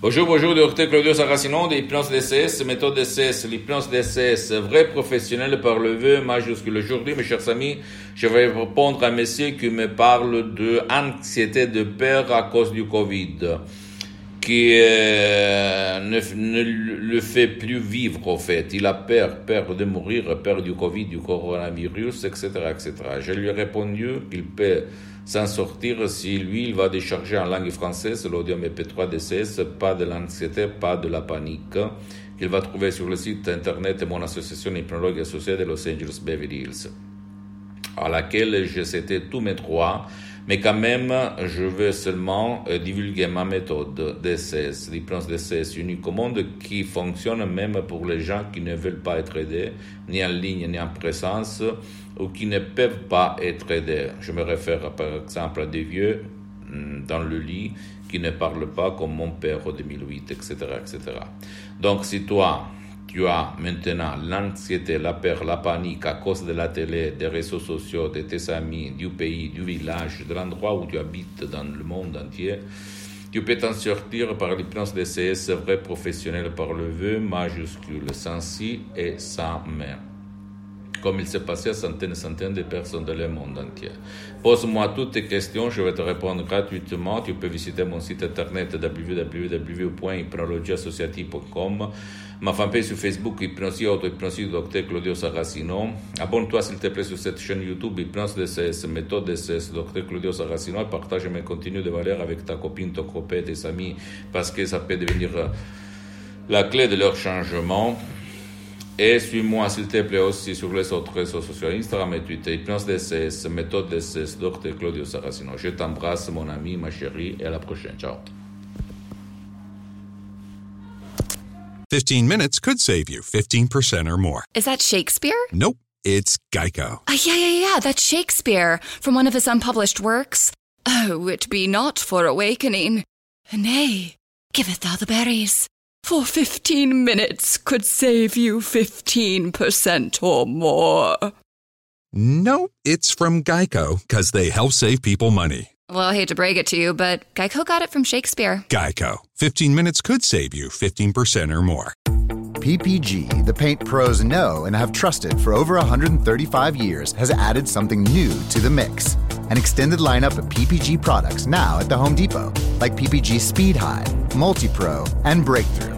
Bonjour, bonjour, docteur Claudio Saracino des plans DCS, méthode DCS, les plans DCS, vrai professionnel par le vœu majuscule. Aujourd'hui, mes chers amis, je vais répondre à monsieur qui me parle de anxiété de peur à cause du Covid, qui euh, ne, le fait plus vivre, au fait. Il a peur, peur de mourir, peur du Covid, du coronavirus, etc., etc. Je lui ai répondu qu'il peut s'en sortir si lui, il va décharger en langue française l'audio MP3 DCS, pas de l'anxiété, pas de la panique, qu'il va trouver sur le site internet de mon association hypnologue associée de Los Angeles Beverly Hills, à laquelle j'ai cité tous mes droits, mais quand même, je veux seulement euh, divulguer ma méthode DCS, l'hypnose DCS monde, qui fonctionne même pour les gens qui ne veulent pas être aidés, ni en ligne, ni en présence, ou qui ne peuvent pas être aidés. Je me réfère par exemple à des vieux mm, dans le lit qui ne parlent pas comme mon père en 2008, etc., etc. Donc si toi, tu as maintenant l'anxiété, la peur, la panique à cause de la télé, des réseaux sociaux, de tes amis, du pays, du village, de l'endroit où tu habites dans le monde entier. Tu peux t'en sortir par l'hypnose DCS vrai professionnel par le vœu majuscule, sans si et sans mais comme il s'est passé à centaines et centaines de personnes dans le monde entier. Pose-moi toutes tes questions, je vais te répondre gratuitement. Tu peux visiter mon site internet www.hypnologieassociative.com, ma fanpage sur Facebook, Hypnosie Auto, Hypnosie Docteur Claudio Saracino. Abonne-toi s'il te plaît sur cette chaîne YouTube, Hypnose DCS, méthode DCS, Docteur Claudio Saracino, et partage mes contenus de valeur avec ta copine, ton copain, tes amis, parce que ça peut devenir la clé de leur changement. Et suis-moi, s'il te plaît, aussi sur les autres réseaux sociaux, Instagram et Twitter, Hypnose DCS, méthode DCS, Dr. Claudio Saracino. Je t'embrasse, mon ami, ma chérie, et à la prochaine. Ciao. 15 minutes could save you 15% or more. Is that Shakespeare? Nope, it's Geico. Uh, yeah, yeah, yeah, that's Shakespeare from one of his unpublished works. Oh, it be not for awakening. Nay, giveth thou the berries. For 15 minutes could save you 15% or more. No, it's from Geico because they help save people money. Well, I hate to break it to you, but Geico got it from Shakespeare. Geico. 15 minutes could save you 15% or more. PPG, the paint pros know and have trusted for over 135 years, has added something new to the mix. An extended lineup of PPG products now at the Home Depot, like PPG Speed High, Multi Pro, and Breakthrough.